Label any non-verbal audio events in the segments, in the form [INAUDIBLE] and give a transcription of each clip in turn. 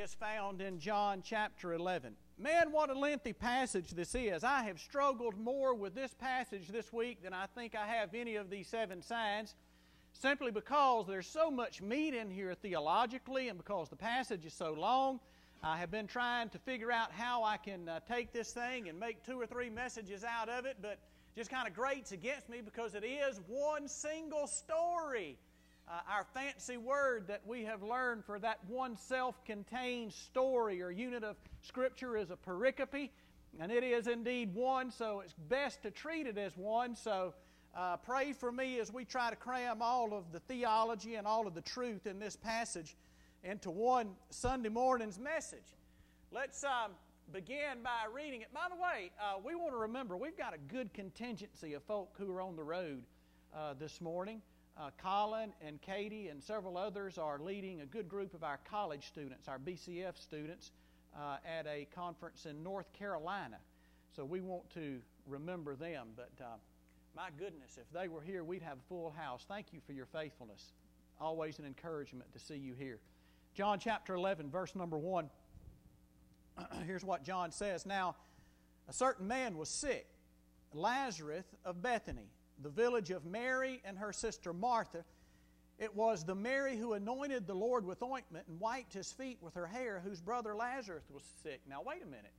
is found in John chapter 11. Man, what a lengthy passage this is. I have struggled more with this passage this week than I think I have any of these seven signs, simply because there's so much meat in here theologically and because the passage is so long. I have been trying to figure out how I can uh, take this thing and make two or three messages out of it, but just kind of grates against me because it is one single story. Uh, our fancy word that we have learned for that one self contained story or unit of Scripture is a pericope, and it is indeed one, so it's best to treat it as one. So uh, pray for me as we try to cram all of the theology and all of the truth in this passage into one Sunday morning's message. Let's um, begin by reading it. By the way, uh, we want to remember we've got a good contingency of folk who are on the road uh, this morning. Uh, Colin and Katie and several others are leading a good group of our college students, our BCF students, uh, at a conference in North Carolina. So we want to remember them. But uh, my goodness, if they were here, we'd have a full house. Thank you for your faithfulness. Always an encouragement to see you here. John chapter 11, verse number 1. [CLEARS THROAT] Here's what John says Now, a certain man was sick, Lazarus of Bethany, the village of Mary and her sister Martha. It was the Mary who anointed the Lord with ointment and wiped his feet with her hair, whose brother Lazarus was sick. Now, wait a minute.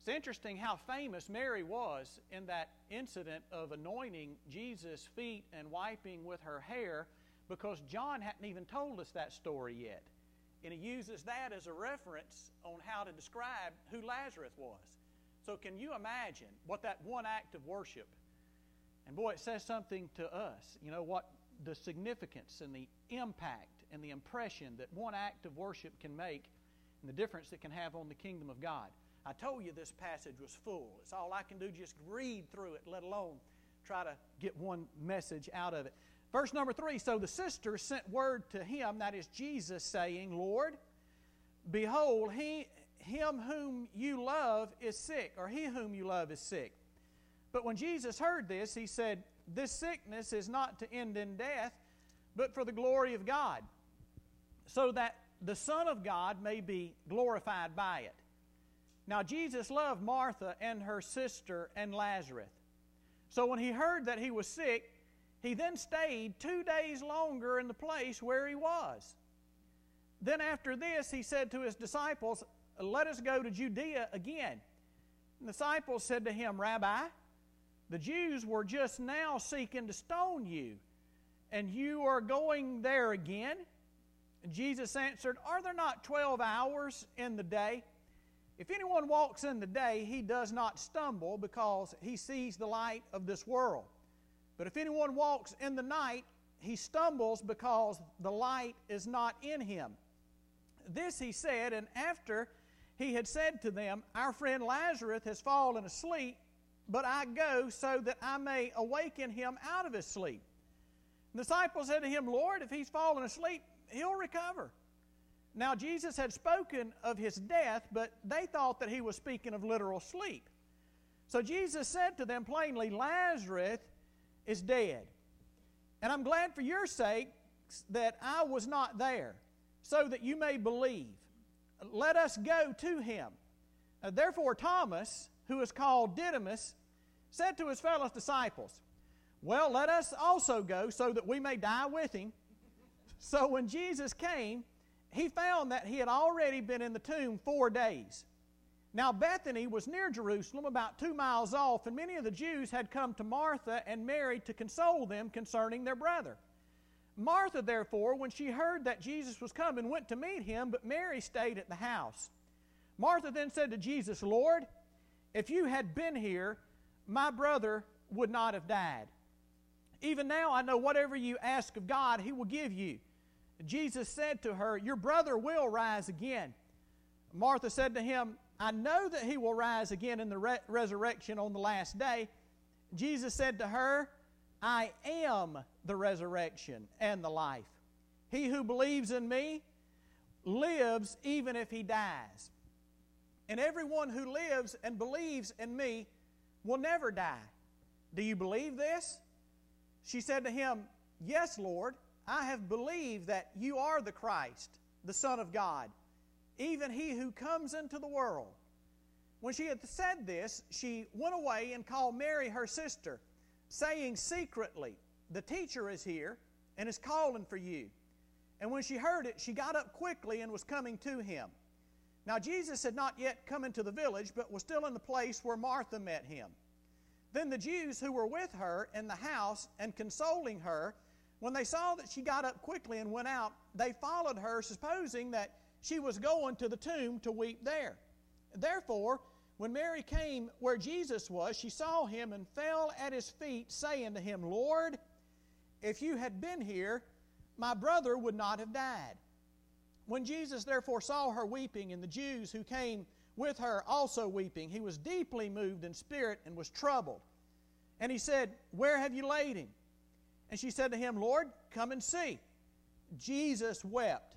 It's interesting how famous Mary was in that incident of anointing Jesus' feet and wiping with her hair because John hadn't even told us that story yet. And he uses that as a reference on how to describe who Lazarus was. So, can you imagine what that one act of worship, and boy, it says something to us, you know, what the significance and the impact and the impression that one act of worship can make and the difference it can have on the kingdom of God. I told you this passage was full. It's all I can do, just read through it, let alone try to get one message out of it. Verse number three So the sisters sent word to him, that is Jesus, saying, Lord, behold, he, him whom you love is sick, or he whom you love is sick. But when Jesus heard this, he said, This sickness is not to end in death, but for the glory of God, so that the Son of God may be glorified by it. Now, Jesus loved Martha and her sister and Lazarus. So when he heard that he was sick, he then stayed two days longer in the place where he was. Then, after this, he said to his disciples, Let us go to Judea again. The disciples said to him, Rabbi, the Jews were just now seeking to stone you, and you are going there again? And Jesus answered, Are there not twelve hours in the day? If anyone walks in the day, he does not stumble because he sees the light of this world. But if anyone walks in the night, he stumbles because the light is not in him. This he said, and after he had said to them, Our friend Lazarus has fallen asleep, but I go so that I may awaken him out of his sleep. The disciples said to him, Lord, if he's fallen asleep, he'll recover. Now, Jesus had spoken of his death, but they thought that he was speaking of literal sleep. So Jesus said to them plainly, Lazarus is dead. And I'm glad for your sake that I was not there, so that you may believe. Let us go to him. Therefore, Thomas, who is called Didymus, said to his fellow disciples, Well, let us also go, so that we may die with him. [LAUGHS] So when Jesus came, he found that he had already been in the tomb four days. Now, Bethany was near Jerusalem, about two miles off, and many of the Jews had come to Martha and Mary to console them concerning their brother. Martha, therefore, when she heard that Jesus was coming, went to meet him, but Mary stayed at the house. Martha then said to Jesus, Lord, if you had been here, my brother would not have died. Even now I know whatever you ask of God, he will give you. Jesus said to her, Your brother will rise again. Martha said to him, I know that he will rise again in the re- resurrection on the last day. Jesus said to her, I am the resurrection and the life. He who believes in me lives even if he dies. And everyone who lives and believes in me will never die. Do you believe this? She said to him, Yes, Lord. I have believed that you are the Christ, the Son of God even he who comes into the world. When she had said this, she went away and called Mary her sister, saying secretly, The teacher is here and is calling for you. And when she heard it, she got up quickly and was coming to him. Now Jesus had not yet come into the village, but was still in the place where Martha met him. Then the Jews who were with her in the house and consoling her, when they saw that she got up quickly and went out, they followed her, supposing that she was going to the tomb to weep there. Therefore, when Mary came where Jesus was, she saw him and fell at his feet, saying to him, Lord, if you had been here, my brother would not have died. When Jesus therefore saw her weeping, and the Jews who came with her also weeping, he was deeply moved in spirit and was troubled. And he said, Where have you laid him? And she said to him, Lord, come and see. Jesus wept.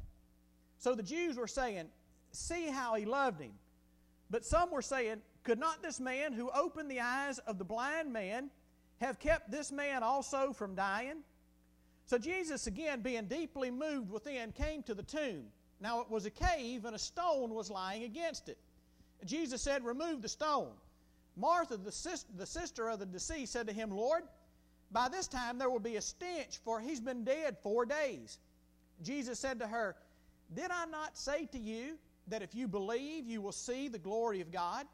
So the Jews were saying, See how he loved him. But some were saying, Could not this man who opened the eyes of the blind man have kept this man also from dying? So Jesus, again, being deeply moved within, came to the tomb. Now it was a cave, and a stone was lying against it. Jesus said, Remove the stone. Martha, the sister, the sister of the deceased, said to him, Lord, by this time there will be a stench, for he's been dead four days. Jesus said to her, Did I not say to you that if you believe, you will see the glory of God?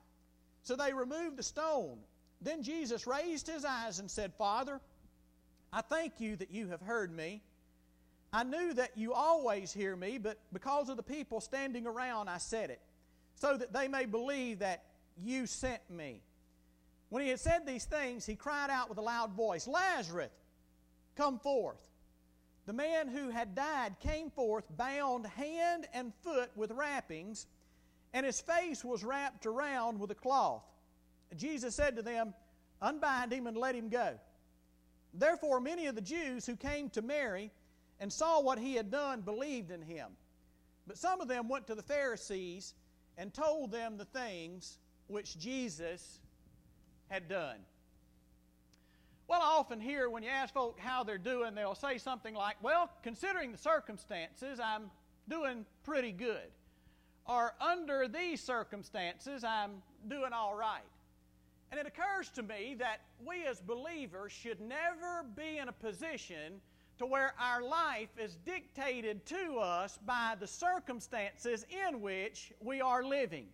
So they removed the stone. Then Jesus raised his eyes and said, Father, I thank you that you have heard me. I knew that you always hear me, but because of the people standing around, I said it, so that they may believe that you sent me. When he had said these things, he cried out with a loud voice, Lazarus, come forth. The man who had died came forth, bound hand and foot with wrappings, and his face was wrapped around with a cloth. Jesus said to them, Unbind him and let him go. Therefore, many of the Jews who came to Mary and saw what he had done believed in him. But some of them went to the Pharisees and told them the things which Jesus had done. Well, I often hear when you ask folk how they're doing, they'll say something like, Well, considering the circumstances, I'm doing pretty good. Or under these circumstances, I'm doing all right. And it occurs to me that we as believers should never be in a position to where our life is dictated to us by the circumstances in which we are living.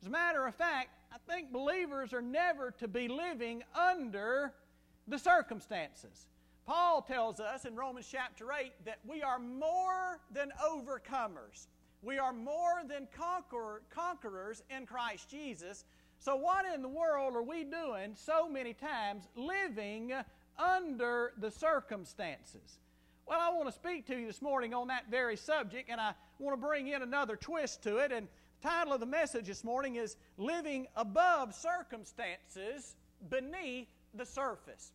As a matter of fact, I think believers are never to be living under the circumstances. Paul tells us in Romans chapter 8 that we are more than overcomers. We are more than conqueror, conquerors in Christ Jesus. So, what in the world are we doing so many times living under the circumstances? Well, I want to speak to you this morning on that very subject, and I want to bring in another twist to it. And the title of the message this morning is Living Above Circumstances Beneath the Surface.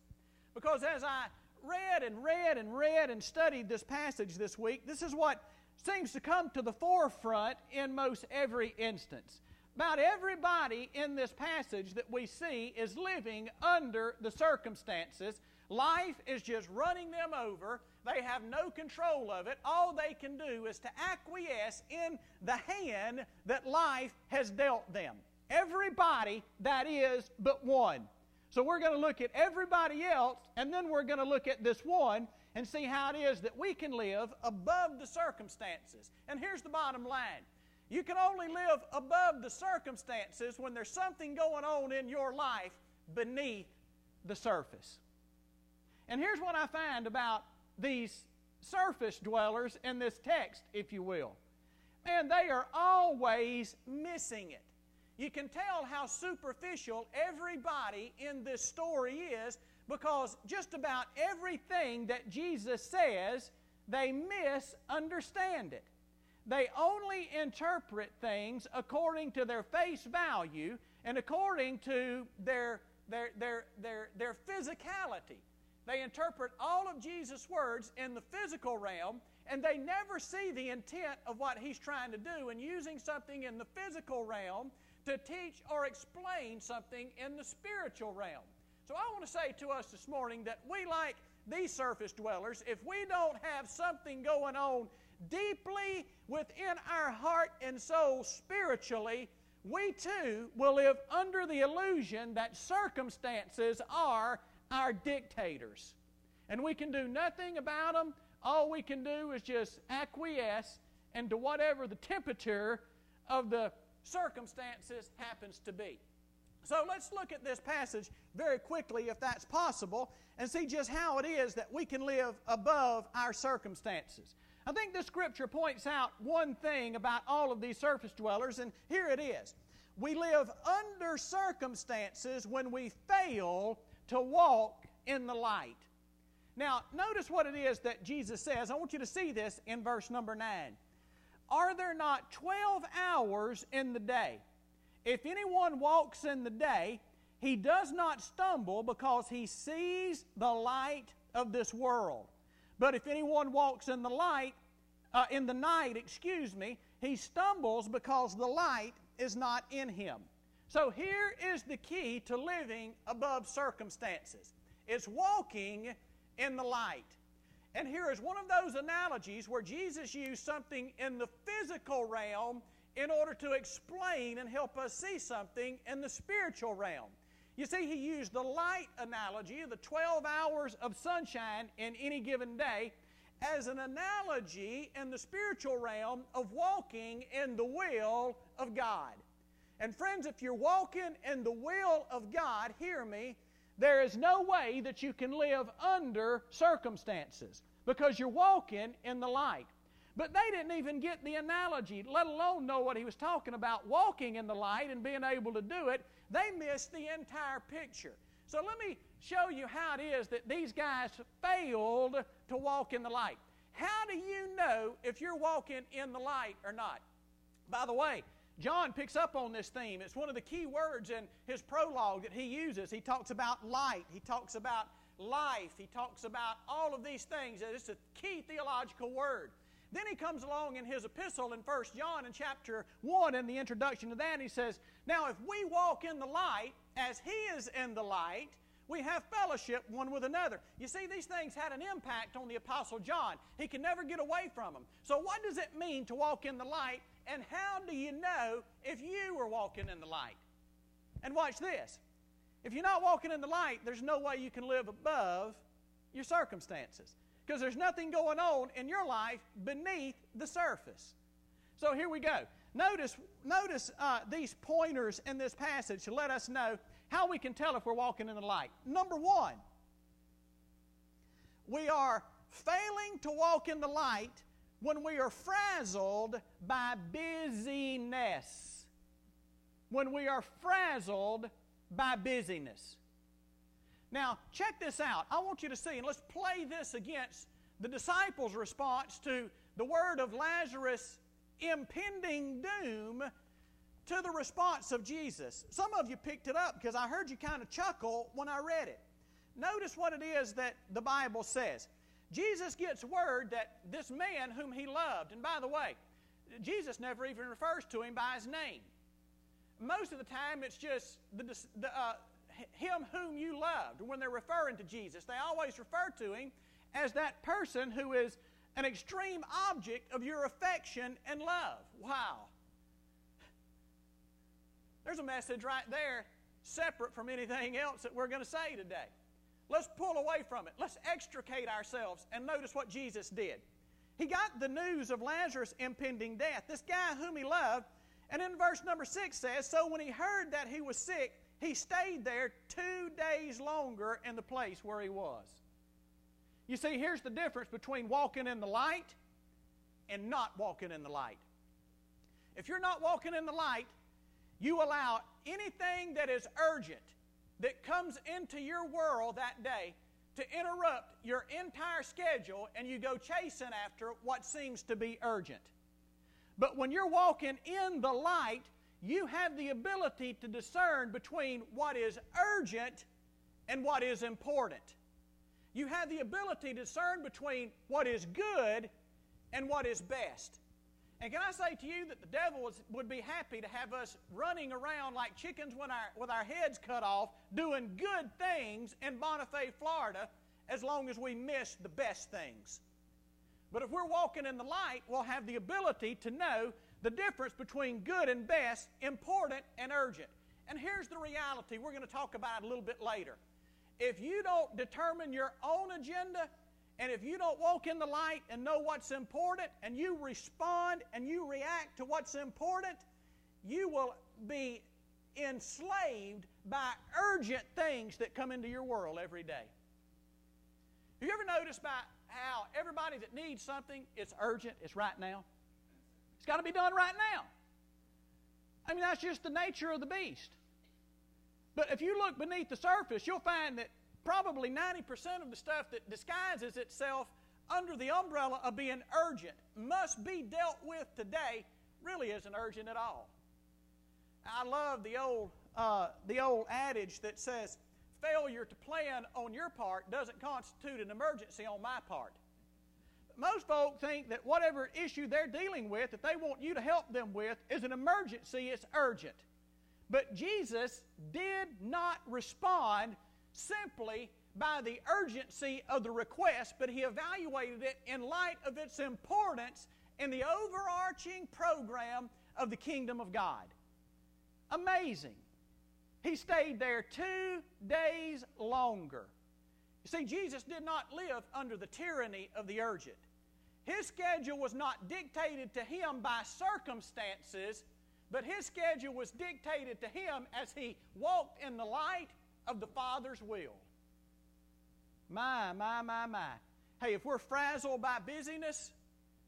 Because as I read and read and read and studied this passage this week, this is what seems to come to the forefront in most every instance. About everybody in this passage that we see is living under the circumstances. Life is just running them over they have no control of it. All they can do is to acquiesce in the hand that life has dealt them. Everybody, that is, but one. So we're going to look at everybody else, and then we're going to look at this one and see how it is that we can live above the circumstances. And here's the bottom line you can only live above the circumstances when there's something going on in your life beneath the surface. And here's what I find about these surface dwellers in this text, if you will. Man, they are always missing it. You can tell how superficial everybody in this story is because just about everything that Jesus says, they misunderstand it. They only interpret things according to their face value and according to their, their, their, their, their physicality. They interpret all of Jesus' words in the physical realm, and they never see the intent of what he's trying to do in using something in the physical realm to teach or explain something in the spiritual realm. So I want to say to us this morning that we, like these surface dwellers, if we don't have something going on deeply within our heart and soul spiritually, we too will live under the illusion that circumstances are our dictators. And we can do nothing about them. All we can do is just acquiesce into whatever the temperature of the circumstances happens to be. So let's look at this passage very quickly, if that's possible, and see just how it is that we can live above our circumstances. I think the scripture points out one thing about all of these surface dwellers, and here it is. We live under circumstances when we fail to walk in the light. Now, notice what it is that Jesus says. I want you to see this in verse number 9. Are there not 12 hours in the day? If anyone walks in the day, he does not stumble because he sees the light of this world. But if anyone walks in the light, uh, in the night, excuse me, he stumbles because the light is not in him. So here is the key to living above circumstances. It's walking in the light. And here is one of those analogies where Jesus used something in the physical realm in order to explain and help us see something in the spiritual realm. You see, he used the light analogy, of the 12 hours of sunshine in any given day, as an analogy in the spiritual realm of walking in the will of God. And friends, if you're walking in the will of God, hear me, there is no way that you can live under circumstances because you're walking in the light. But they didn't even get the analogy, let alone know what he was talking about walking in the light and being able to do it. They missed the entire picture. So let me show you how it is that these guys failed to walk in the light. How do you know if you're walking in the light or not? By the way, John picks up on this theme. It's one of the key words in his prologue that he uses. He talks about light, he talks about life, he talks about all of these things. It's a key theological word. Then he comes along in his epistle in 1 John in chapter 1 in the introduction to that, he says, Now if we walk in the light as he is in the light, we have fellowship one with another. You see, these things had an impact on the Apostle John. He could never get away from them. So, what does it mean to walk in the light? And how do you know if you are walking in the light? And watch this. If you're not walking in the light, there's no way you can live above your circumstances because there's nothing going on in your life beneath the surface. So here we go. Notice, notice uh, these pointers in this passage to let us know how we can tell if we're walking in the light. Number one, we are failing to walk in the light when we are frazzled by busyness. When we are frazzled by busyness. Now, check this out. I want you to see, and let's play this against the disciples' response to the word of Lazarus' impending doom to the response of Jesus. Some of you picked it up because I heard you kind of chuckle when I read it. Notice what it is that the Bible says. Jesus gets word that this man whom he loved, and by the way, Jesus never even refers to him by his name. Most of the time, it's just the, the, uh, him whom you loved. When they're referring to Jesus, they always refer to him as that person who is an extreme object of your affection and love. Wow. There's a message right there separate from anything else that we're going to say today. Let's pull away from it. Let's extricate ourselves and notice what Jesus did. He got the news of Lazarus' impending death. This guy whom he loved, and in verse number 6 says, So when he heard that he was sick, he stayed there two days longer in the place where he was. You see, here's the difference between walking in the light and not walking in the light. If you're not walking in the light, you allow anything that is urgent that comes into your world that day to interrupt your entire schedule and you go chasing after what seems to be urgent. But when you're walking in the light, you have the ability to discern between what is urgent and what is important. You have the ability to discern between what is good and what is best. And can I say to you that the devil would be happy to have us running around like chickens with our, with our heads cut off, doing good things in Bonifay, Florida, as long as we miss the best things. But if we're walking in the light, we'll have the ability to know the difference between good and best, important and urgent. And here's the reality we're going to talk about a little bit later. If you don't determine your own agenda, and if you don't walk in the light and know what's important, and you respond and you react to what's important, you will be enslaved by urgent things that come into your world every day. Have you ever noticed by how everybody that needs something, it's urgent, it's right now? It's got to be done right now. I mean, that's just the nature of the beast. But if you look beneath the surface, you'll find that probably 90% of the stuff that disguises itself under the umbrella of being urgent, must be dealt with today, really isn't urgent at all. I love the old, uh, the old adage that says, failure to plan on your part doesn't constitute an emergency on my part. Most folk think that whatever issue they're dealing with, that they want you to help them with, is an emergency, it's urgent. But Jesus did not respond simply by the urgency of the request, but he evaluated it in light of its importance in the overarching program of the kingdom of God. Amazing. He stayed there two days longer. You see, Jesus did not live under the tyranny of the urgent. His schedule was not dictated to him by circumstances, but his schedule was dictated to him as he walked in the light of the Father's will. My, my, my, my. Hey, if we're frazzled by busyness,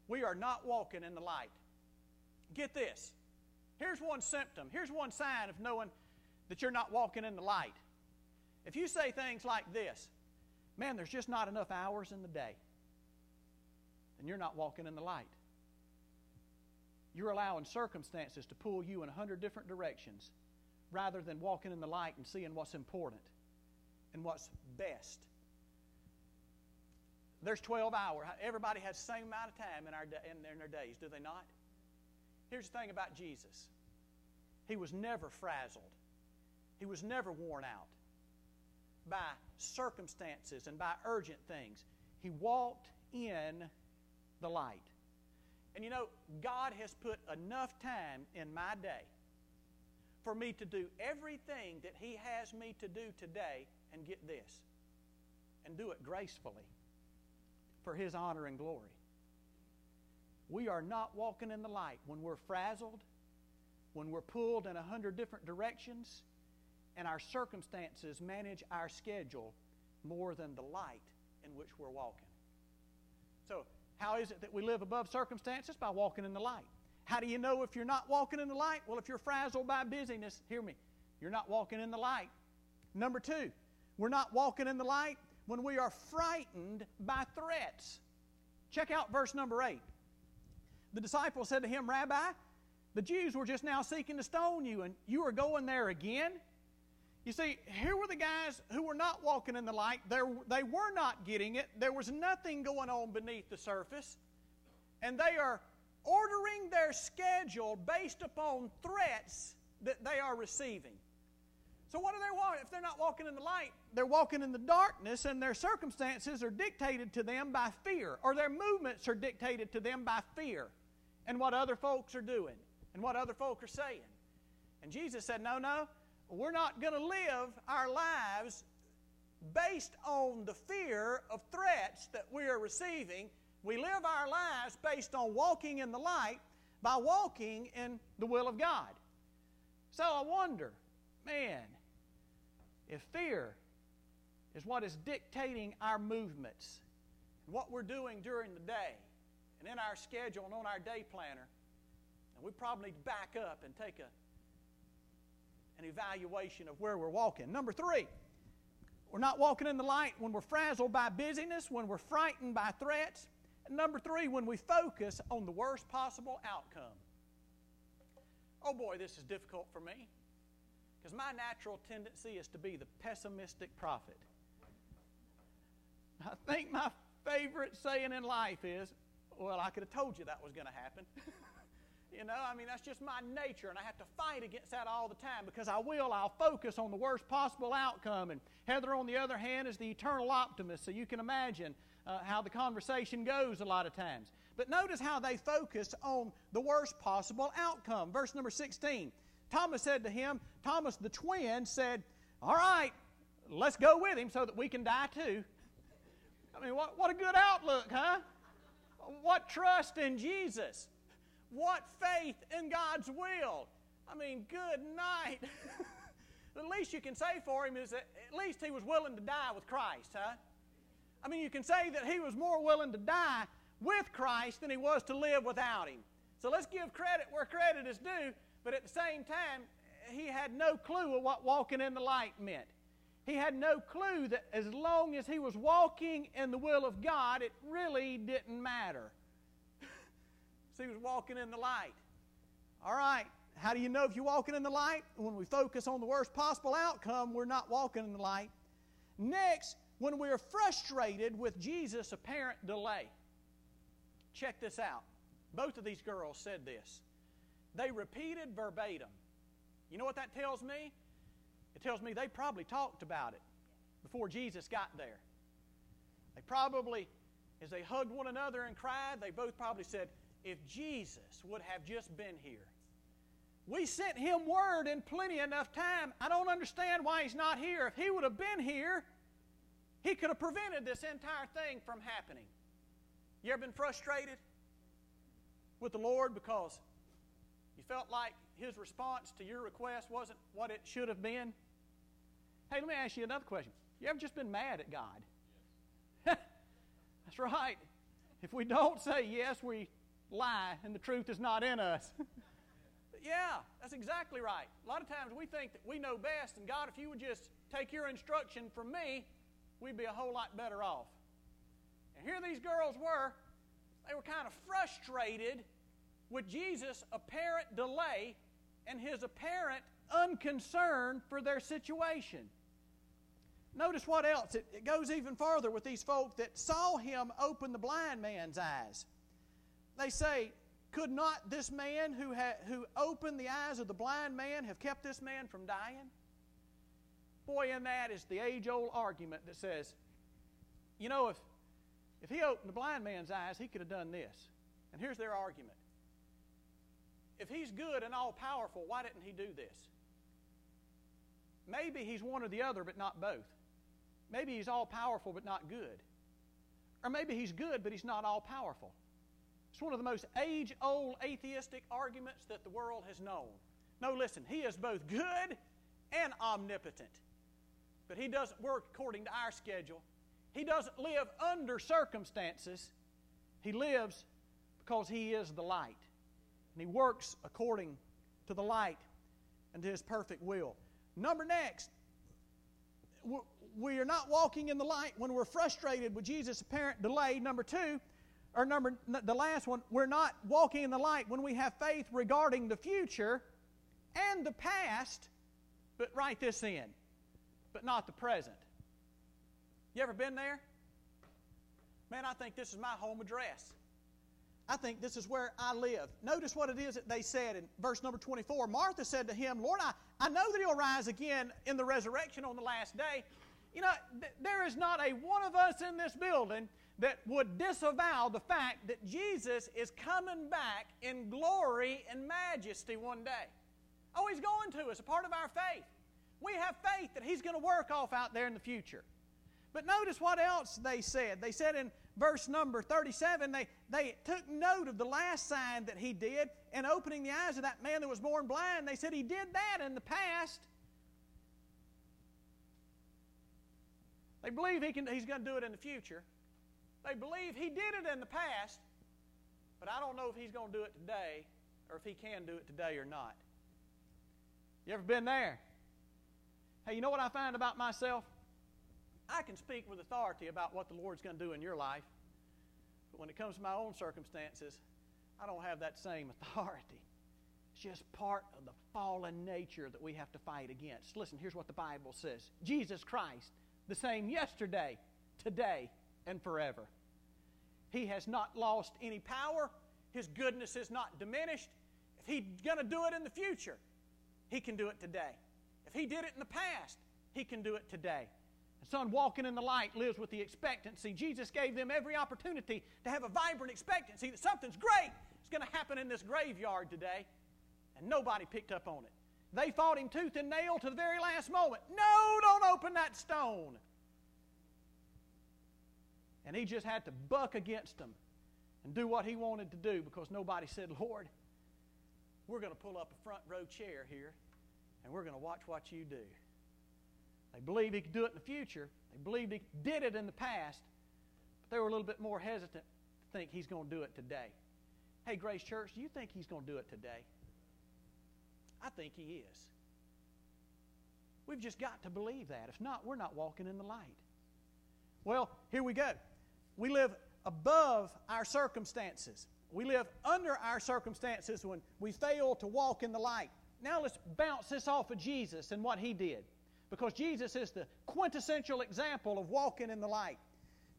we are not walking in the light. Get this. Here's one symptom. Here's one sign of knowing that you're not walking in the light. If you say things like this, man, there's just not enough hours in the day, then you're not walking in the light. You're allowing circumstances to pull you in a hundred different directions rather than walking in the light and seeing what's important and what's best. There's 12 hours. Everybody has the same amount of time in, our, in their days, do they not? Here's the thing about Jesus He was never frazzled, He was never worn out by circumstances and by urgent things. He walked in the light. And you know, God has put enough time in my day for me to do everything that He has me to do today and get this and do it gracefully for His honor and glory. We are not walking in the light when we're frazzled, when we're pulled in a hundred different directions, and our circumstances manage our schedule more than the light in which we're walking. So, how is it that we live above circumstances? By walking in the light. How do you know if you're not walking in the light? Well, if you're frazzled by busyness, hear me, you're not walking in the light. Number two, we're not walking in the light when we are frightened by threats. Check out verse number 8. The disciples said to him, Rabbi, the Jews were just now seeking to stone you, and you are going there again? You see, here were the guys who were not walking in the light. They're, they were not getting it. There was nothing going on beneath the surface. And they are ordering their schedule based upon threats that they are receiving. So, what do they want? If they're not walking in the light, they're walking in the darkness, and their circumstances are dictated to them by fear, or their movements are dictated to them by fear and what other folks are doing and what other folk are saying. And Jesus said, No, no, we're not going to live our lives based on the fear of threats that we are receiving. We live our lives based on walking in the light by walking in the will of God. So I wonder, man, if fear is what is dictating our movements what we're doing during the day and in our schedule and on our day planner, and we probably need to back up and take a, an evaluation of where we're walking. Number three, we're not walking in the light when we're frazzled by busyness, when we're frightened by threats. Number three, when we focus on the worst possible outcome. Oh boy, this is difficult for me. Because my natural tendency is to be the pessimistic prophet. I think my favorite saying in life is, well, I could have told you that was going to happen. [LAUGHS] you know, I mean, that's just my nature, and I have to fight against that all the time because I will. I'll focus on the worst possible outcome. And Heather, on the other hand, is the eternal optimist. So you can imagine uh, how the conversation goes a lot of times. But notice how they focus on the worst possible outcome. Verse number 16 Thomas said to him, Thomas the twin said, All right, let's go with him so that we can die too. I mean, what, what a good outlook, huh? What trust in Jesus. What faith in God's will. I mean, good night. [LAUGHS] the least you can say for him is that at least he was willing to die with Christ, huh? I mean, you can say that he was more willing to die with Christ than he was to live without him. So let's give credit where credit is due, but at the same time, he had no clue of what walking in the light meant. He had no clue that as long as he was walking in the will of God, it really didn't matter. [LAUGHS] so he was walking in the light. All right, how do you know if you're walking in the light? When we focus on the worst possible outcome, we're not walking in the light. Next, when we are frustrated with Jesus' apparent delay. Check this out. Both of these girls said this. They repeated verbatim. You know what that tells me? It tells me they probably talked about it before Jesus got there. They probably, as they hugged one another and cried, they both probably said, If Jesus would have just been here. We sent him word in plenty enough time. I don't understand why he's not here. If he would have been here, he could have prevented this entire thing from happening. You ever been frustrated with the Lord because you felt like His response to your request wasn't what it should have been? Hey, let me ask you another question. You ever just been mad at God? [LAUGHS] That's right. If we don't say yes, we lie and the truth is not in us. [LAUGHS] yeah, that's exactly right. A lot of times we think that we know best, and God, if you would just take your instruction from me, we'd be a whole lot better off. And here these girls were. They were kind of frustrated with Jesus' apparent delay and his apparent unconcern for their situation. Notice what else. It, it, goes even further with these folk that saw him open the blind man's eyes. They say, Could not this man who, ha- who opened the eyes of the blind man have kept this man from dying? Boy, in that is the age old argument that says, you know, if, if he opened the blind man's eyes, he could have done this. And here's their argument if he's good and all powerful, why didn't he do this? Maybe he's one or the other, but not both. Maybe he's all powerful, but not good. Or maybe he's good, but he's not all powerful. It's one of the most age old atheistic arguments that the world has known. No, listen, he is both good and omnipotent but He doesn't work according to our schedule. He doesn't live under circumstances. He lives because He is the light. And He works according to the light and to His perfect will. Number next, we are not walking in the light when we're frustrated with Jesus' apparent delay. Number two, or number the last one, we're not walking in the light when we have faith regarding the future and the past. But write this in but not the present. You ever been there? Man, I think this is my home address. I think this is where I live. Notice what it is that they said in verse number 24. Martha said to him, Lord, I, I know that he'll rise again in the resurrection on the last day. You know, th- there is not a one of us in this building that would disavow the fact that Jesus is coming back in glory and majesty one day. Oh, he's going to us, a part of our faith. We have faith that He's going to work off out there in the future. But notice what else they said. They said in verse number 37, they, they took note of the last sign that he did in opening the eyes of that man that was born blind. They said he did that in the past. They believe he can, he's going to do it in the future. They believe he did it in the past, but I don't know if he's going to do it today or if he can do it today or not. You ever been there? Hey, you know what I find about myself? I can speak with authority about what the Lord's going to do in your life. But when it comes to my own circumstances, I don't have that same [LAUGHS] authority. It's just part of the fallen nature that we have to fight against. Listen, here's what the Bible says Jesus Christ, the same yesterday, today, and forever. He has not lost any power, His goodness is not diminished. If He's going to do it in the future, He can do it today. If He did it in the past, He can do it today. son walking in the light lives with the expectancy. Jesus gave them every opportunity to have a vibrant expectancy that something's great is going to happen in this graveyard today. And nobody picked up on it. They fought him tooth and nail to the very last moment. No, don't open that stone. And he just had to buck against them and do what he wanted to do because nobody said, Lord, we're going to pull up a front row chair here and we're going to watch what you do. They believed he could do it in the future. They believed he did it in the past, but they were a little bit more hesitant to think he's going to do it today. Hey, Grace Church, do you think he's going to do it today? I think he is. We've just got to believe that. If not, we're not walking in the light. Well, here we go. We live above our circumstances. We live under our circumstances when we fail to walk in the light. Now let's bounce this off of Jesus and what he did. Because Jesus is the quintessential example of walking in the light.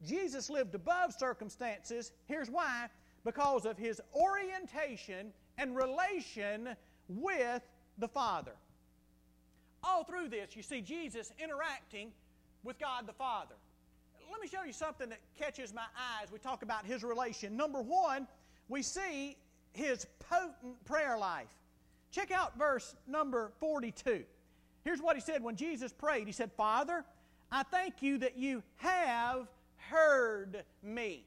Jesus lived above circumstances. Here's why because of his orientation and relation with the Father. All through this, you see Jesus interacting with God the Father. Let me show you something that catches my eyes. We talk about his relation. Number one, we see his potent prayer life. Check out verse number 42. Here's what he said when Jesus prayed He said, Father, I thank you that you have heard me.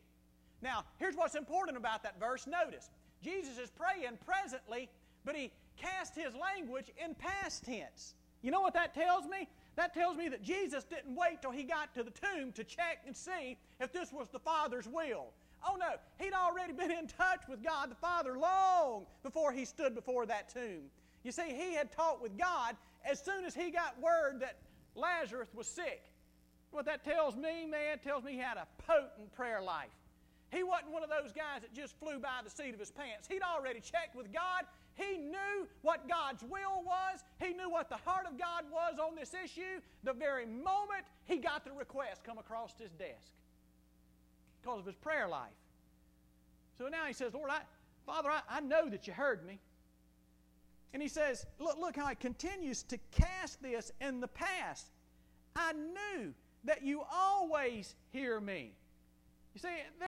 Now, here's what's important about that verse. Notice, Jesus is praying presently, but he cast his language in past tense. You know what that tells me? That tells me that Jesus didn't wait till he got to the tomb to check and see if this was the Father's will. Oh no, he'd already been in touch with God the Father long before he stood before that tomb. You see, he had talked with God as soon as he got word that Lazarus was sick. What that tells me, man, tells me he had a potent prayer life. He wasn't one of those guys that just flew by the seat of his pants. He'd already checked with God. He knew what God's will was. He knew what the heart of God was on this issue the very moment he got the request come across his desk because of his prayer life. So now he says, Lord, I, Father, I, I know that you heard me. And he says, look, look how he continues to cast this in the past. I knew that you always hear me. You see,